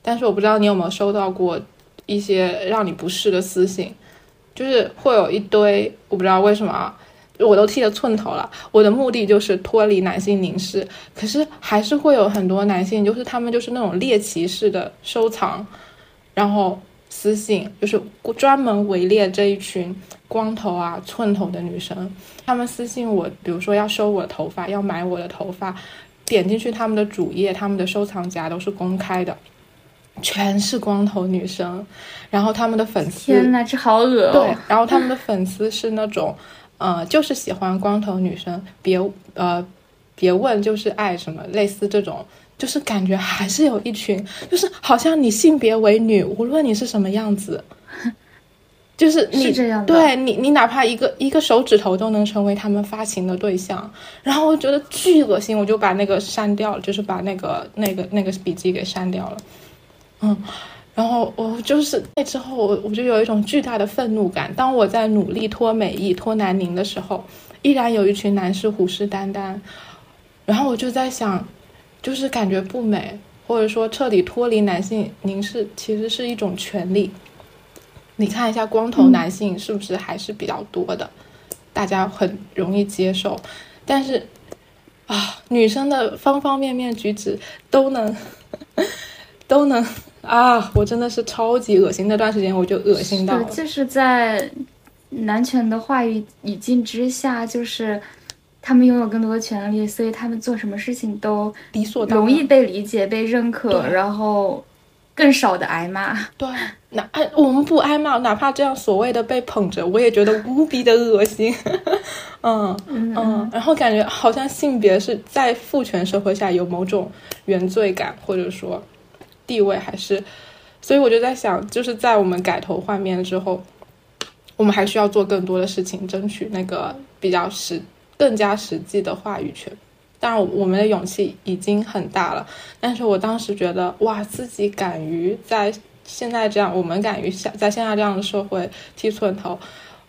但是我不知道你有没有收到过一些让你不适的私信，就是会有一堆，我不知道为什么，我都剃了寸头了，我的目的就是脱离男性凝视，可是还是会有很多男性，就是他们就是那种猎奇式的收藏，然后私信就是专门围猎这一群光头啊寸头的女生。他们私信我，比如说要收我的头发，要买我的头发，点进去他们的主页，他们的收藏夹都是公开的，全是光头女生，然后他们的粉丝，天呐，这好恶对，然后他们的粉丝是那种，呃，就是喜欢光头女生，别呃，别问就是爱什么，类似这种，就是感觉还是有一群，就是好像你性别为女，无论你是什么样子。就是你，对你，你哪怕一个一个手指头都能成为他们发情的对象，然后我觉得巨恶心，我就把那个删掉了，就是把那个那个那个笔记给删掉了，嗯，然后我就是那之后，我我就有一种巨大的愤怒感。当我在努力脱美意、脱南宁的时候，依然有一群男士虎视眈眈，然后我就在想，就是感觉不美，或者说彻底脱离男性凝视，其实是一种权利。你看一下光头男性是不是还是比较多的，大家很容易接受，但是啊，女生的方方面面举止都能 都能啊，我真的是超级恶心。那段时间我就恶心到，就是在男权的话语语境之下，就是他们拥有更多的权利，所以他们做什么事情都理所当容易被理解、被认可，然后。更少的挨骂，对，哪哎我们不挨骂，哪怕这样所谓的被捧着，我也觉得无比的恶心。嗯嗯，然后感觉好像性别是在父权社会下有某种原罪感，或者说地位还是，所以我就在想，就是在我们改头换面之后，我们还需要做更多的事情，争取那个比较实、更加实际的话语权。当然，我们的勇气已经很大了。但是我当时觉得，哇，自己敢于在现在这样，我们敢于在在现在这样的社会剃寸头，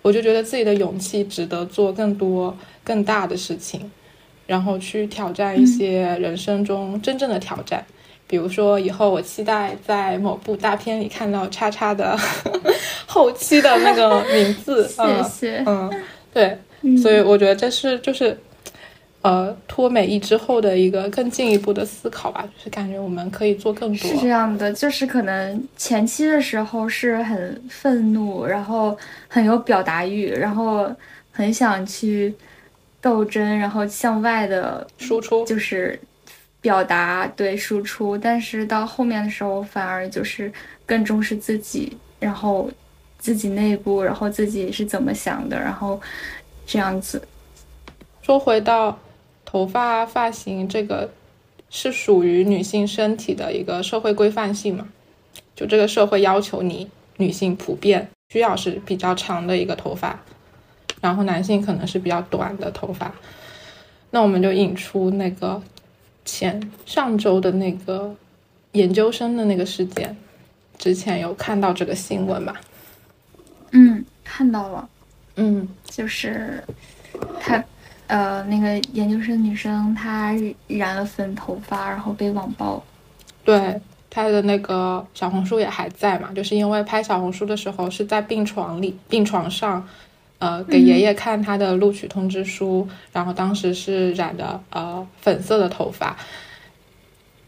我就觉得自己的勇气值得做更多更大的事情，然后去挑战一些人生中真正的挑战。比如说，以后我期待在某部大片里看到叉叉的 后期的那个名字。谢谢。嗯，对，所以我觉得这是就是。呃，脱美意之后的一个更进一步的思考吧，就是感觉我们可以做更多。是这样的，就是可能前期的时候是很愤怒，然后很有表达欲，然后很想去斗争，然后向外的输出，就是表达对输出。但是到后面的时候，反而就是更重视自己，然后自己内部，然后自己是怎么想的，然后这样子。说回到。头发发型这个是属于女性身体的一个社会规范性嘛？就这个社会要求你女性普遍需要是比较长的一个头发，然后男性可能是比较短的头发。那我们就引出那个前上周的那个研究生的那个事件，之前有看到这个新闻吧？嗯，看到了。嗯，就是他。呃，那个研究生女生她染了粉头发，然后被网暴。对，她的那个小红书也还在嘛，就是因为拍小红书的时候是在病床里，病床上，呃，给爷爷看他的录取通知书，然后当时是染的呃粉色的头发，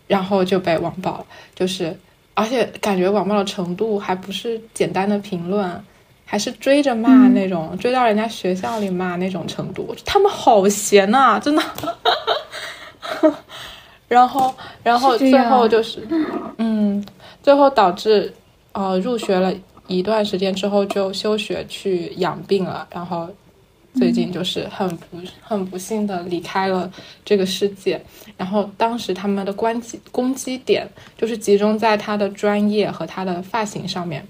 然后就被网暴了，就是而且感觉网暴的程度还不是简单的评论，还是追着骂那种，追到人家学校里骂那种程度，他们好闲呐，真的。然后，然后最后就是，嗯，最后导致，呃，入学了一段时间之后就休学去养病了，然后最近就是很不很不幸的离开了这个世界。然后当时他们的关击攻击点就是集中在他的专业和他的发型上面，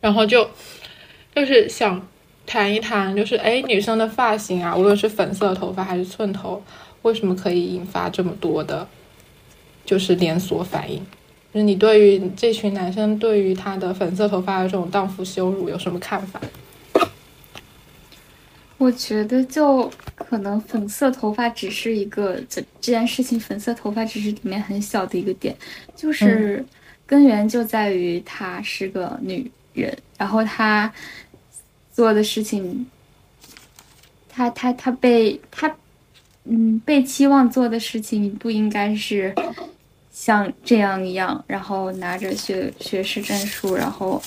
然后就就是想谈一谈，就是哎，女生的发型啊，无论是粉色头发还是寸头。为什么可以引发这么多的，就是连锁反应？就是你对于这群男生对于他的粉色头发的这种荡妇羞辱有什么看法？我觉得就可能粉色头发只是一个这这件事情，粉色头发只是里面很小的一个点，就是根源就在于她是个女人，然后她做的事情，她她她被她。嗯，被期望做的事情不应该是像这样一样，然后拿着学学士证书，然后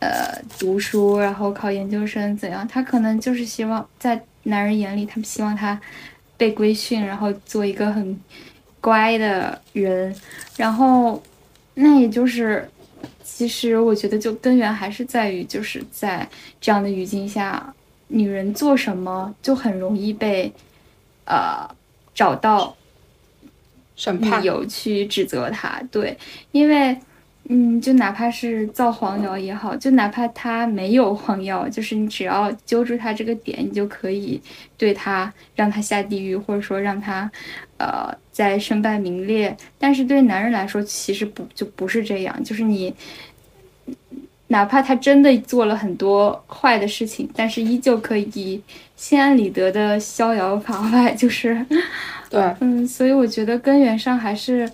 呃读书，然后考研究生怎样？他可能就是希望在男人眼里，他们希望他被规训，然后做一个很乖的人。然后那也就是，其实我觉得就根源还是在于，就是在这样的语境下，女人做什么就很容易被。呃，找到理由去指责他，对，因为，嗯，就哪怕是造黄谣也好，就哪怕他没有黄谣，就是你只要揪住他这个点，你就可以对他让他下地狱，或者说让他，呃，在身败名裂。但是对男人来说，其实不就不是这样，就是你。哪怕他真的做了很多坏的事情，但是依旧可以心安理得的逍遥法外，就是，对，嗯，所以我觉得根源上还是，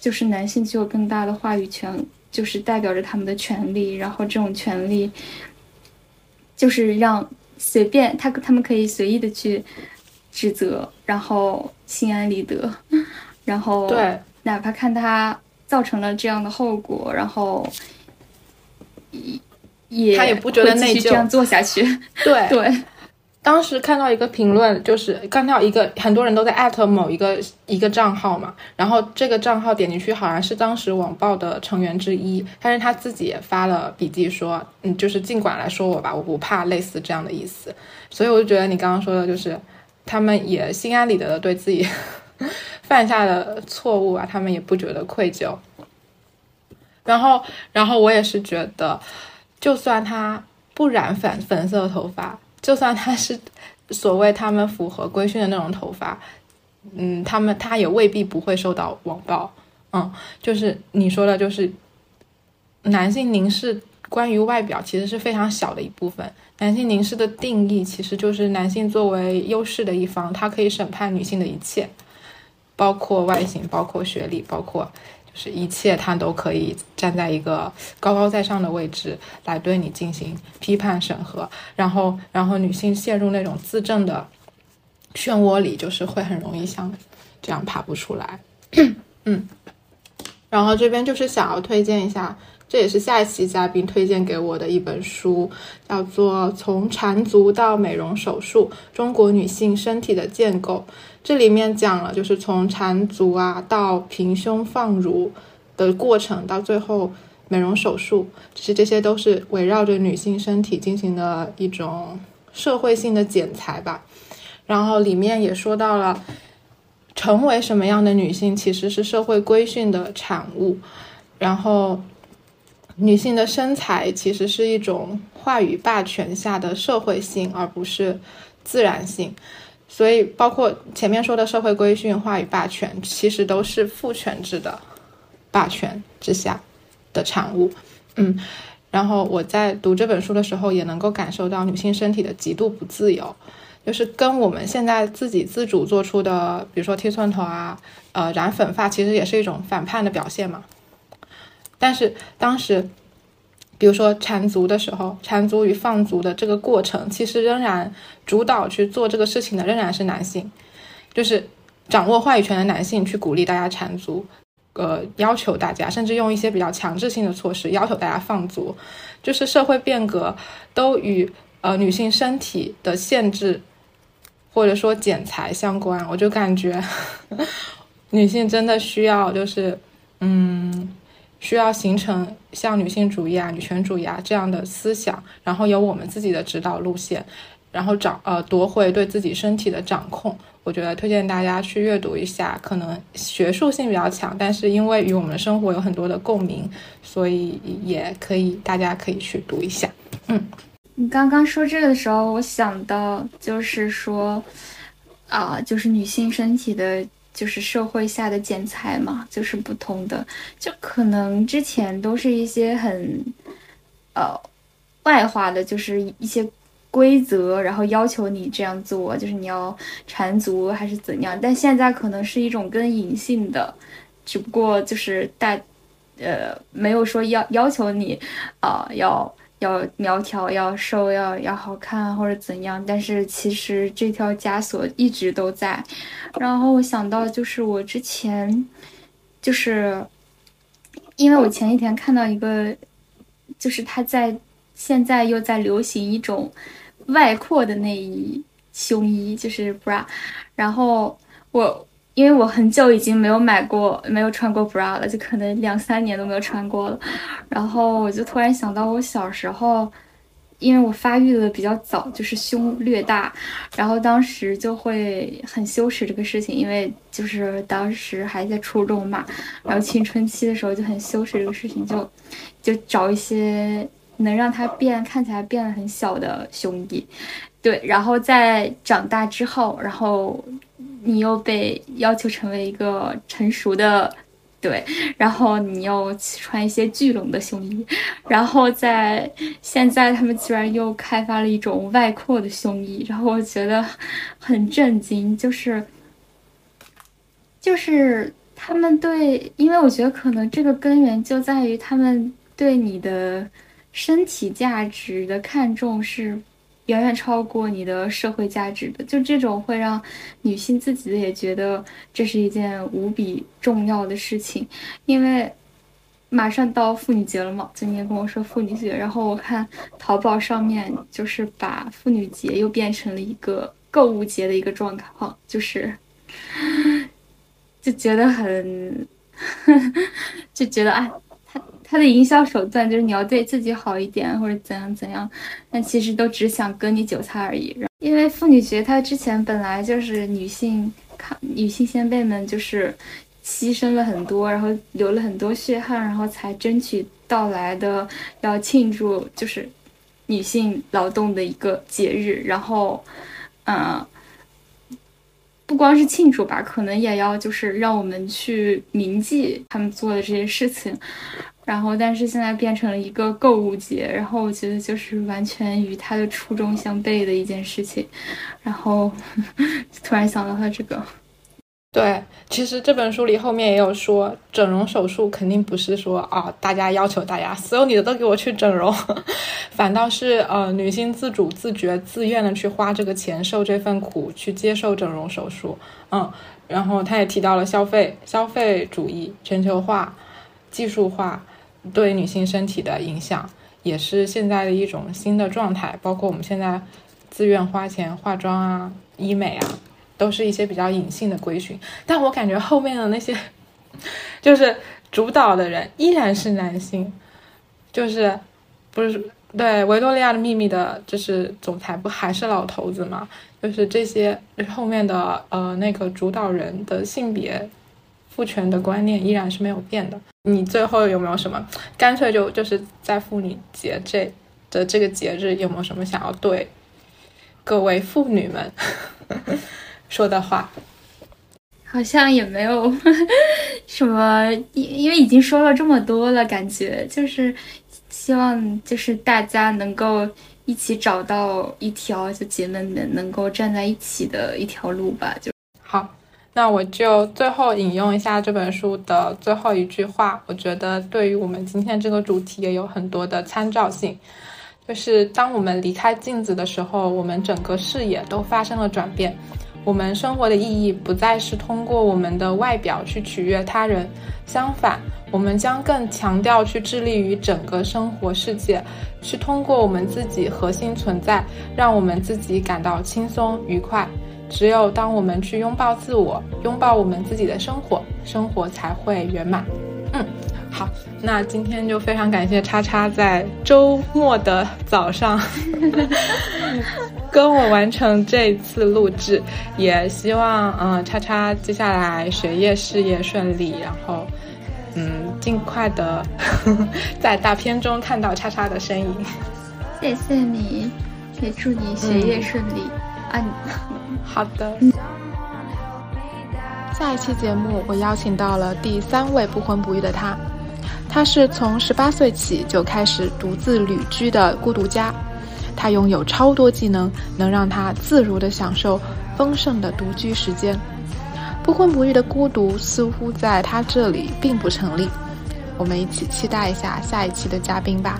就是男性具有更大的话语权，就是代表着他们的权利，然后这种权利，就是让随便他他们可以随意的去指责，然后心安理得，然后对，哪怕看他造成了这样的后果，然后。也他也不觉得内疚，这样做下去。对对，当时看到一个评论，就是看到一个很多人都在艾特某一个一个账号嘛，然后这个账号点进去好像是当时网暴的成员之一，但是他自己也发了笔记说，嗯，就是尽管来说我吧，我不怕，类似这样的意思。所以我就觉得你刚刚说的就是，他们也心安理得的对自己 犯下的错误啊，他们也不觉得愧疚。然后，然后我也是觉得，就算他不染粉粉色头发，就算他是所谓他们符合规训的那种头发，嗯，他们他也未必不会受到网暴。嗯，就是你说的，就是男性凝视关于外表其实是非常小的一部分。男性凝视的定义其实就是男性作为优势的一方，他可以审判女性的一切，包括外形，包括学历，包括。是一切，他都可以站在一个高高在上的位置来对你进行批判审核，然后，然后女性陷入那种自证的漩涡里，就是会很容易像这样爬不出来。嗯，然后这边就是想要推荐一下，这也是下一期嘉宾推荐给我的一本书，叫做《从缠足到美容手术：中国女性身体的建构》。这里面讲了，就是从缠足啊到平胸放乳的过程，到最后美容手术，其实这些都是围绕着女性身体进行的一种社会性的剪裁吧。然后里面也说到了，成为什么样的女性其实是社会规训的产物。然后，女性的身材其实是一种话语霸权下的社会性，而不是自然性。所以，包括前面说的社会规训、话语霸权，其实都是父权制的霸权之下的产物。嗯，然后我在读这本书的时候，也能够感受到女性身体的极度不自由。就是跟我们现在自己自主做出的，比如说剃寸头啊，呃，染粉发，其实也是一种反叛的表现嘛。但是当时，比如说缠足的时候，缠足与放足的这个过程，其实仍然主导去做这个事情的仍然是男性，就是掌握话语权的男性去鼓励大家缠足，呃，要求大家，甚至用一些比较强制性的措施要求大家放足，就是社会变革都与呃女性身体的限制或者说剪裁相关。我就感觉 女性真的需要，就是嗯。需要形成像女性主义啊、女权主义啊这样的思想，然后有我们自己的指导路线，然后掌呃夺回对自己身体的掌控。我觉得推荐大家去阅读一下，可能学术性比较强，但是因为与我们的生活有很多的共鸣，所以也可以大家可以去读一下。嗯，你刚刚说这个的时候，我想到就是说，啊，就是女性身体的。就是社会下的剪裁嘛，就是不同的，就可能之前都是一些很，呃，外化的，就是一些规则，然后要求你这样做，就是你要缠足还是怎样。但现在可能是一种更隐性的，只不过就是大，呃，没有说要要求你，啊，要。要苗条，要瘦，要要好看或者怎样，但是其实这条枷锁一直都在。然后我想到，就是我之前，就是因为我前几天看到一个，就是他在现在又在流行一种外扩的内衣胸衣，就是 bra。然后我。因为我很久已经没有买过、没有穿过 bra 了，就可能两三年都没有穿过了。然后我就突然想到，我小时候，因为我发育的比较早，就是胸略大，然后当时就会很羞耻这个事情，因为就是当时还在初中嘛，然后青春期的时候就很羞耻这个事情，就就找一些能让它变看起来变得很小的胸衣。对，然后在长大之后，然后。你又被要求成为一个成熟的，对，然后你又穿一些聚拢的胸衣，然后在现在他们居然又开发了一种外扩的胸衣，然后我觉得很震惊，就是就是他们对，因为我觉得可能这个根源就在于他们对你的身体价值的看重是。远远超过你的社会价值的，就这种会让女性自己也觉得这是一件无比重要的事情，因为马上到妇女节了嘛，今年跟我说妇女节，然后我看淘宝上面就是把妇女节又变成了一个购物节的一个状况，就是 就觉得很，就觉得哎。他的营销手段就是你要对自己好一点，或者怎样怎样，但其实都只想割你韭菜而已。因为妇女节，它之前本来就是女性抗女性先辈们就是牺牲了很多，然后流了很多血汗，然后才争取到来的，要庆祝就是女性劳动的一个节日。然后，嗯，不光是庆祝吧，可能也要就是让我们去铭记他们做的这些事情。然后，但是现在变成了一个购物节，然后我觉得就是完全与他的初衷相悖的一件事情。然后 突然想到他这个，对，其实这本书里后面也有说，整容手术肯定不是说啊，大家要求大家所有女的都给我去整容，反倒是呃女性自主、自觉、自愿的去花这个钱、受这份苦去接受整容手术。嗯，然后他也提到了消费、消费主义、全球化、技术化。对女性身体的影响，也是现在的一种新的状态。包括我们现在自愿花钱化妆啊、医美啊，都是一些比较隐性的规训。但我感觉后面的那些，就是主导的人依然是男性，就是不是对维多利亚的秘密的，就是总裁不还是老头子吗？就是这些后面的呃那个主导人的性别。父权的观念依然是没有变的。你最后有没有什么干脆就就是在妇女节这的这个节日有没有什么想要对各位妇女们 说的话？好像也没有 什么，因因为已经说了这么多了，感觉就是希望就是大家能够一起找到一条就姐妹们能够站在一起的一条路吧。就好，那我就最后引用一下这本书的最后一句话，我觉得对于我们今天这个主题也有很多的参照性。就是当我们离开镜子的时候，我们整个视野都发生了转变。我们生活的意义不再是通过我们的外表去取悦他人，相反，我们将更强调去致力于整个生活世界，去通过我们自己核心存在，让我们自己感到轻松愉快。只有当我们去拥抱自我，拥抱我们自己的生活，生活才会圆满。嗯。好，那今天就非常感谢叉叉在周末的早上 跟我完成这次录制，也希望嗯叉叉接下来学业事业顺利，然后嗯尽快的 在大片中看到叉叉的身影。谢谢你，也祝你学业顺利啊！好的。下一期节目我邀请到了第三位不婚不育的他。他是从十八岁起就开始独自旅居的孤独家，他拥有超多技能，能让他自如地享受丰盛的独居时间。不婚不育的孤独似乎在他这里并不成立。我们一起期待一下下一期的嘉宾吧。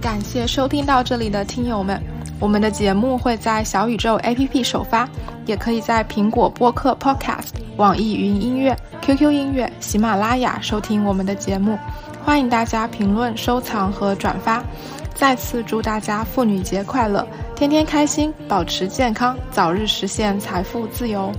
感谢收听到这里的听友们，我们的节目会在小宇宙 APP 首发，也可以在苹果播客 Podcast、网易云音乐。QQ 音乐、喜马拉雅收听我们的节目，欢迎大家评论、收藏和转发。再次祝大家妇女节快乐，天天开心，保持健康，早日实现财富自由。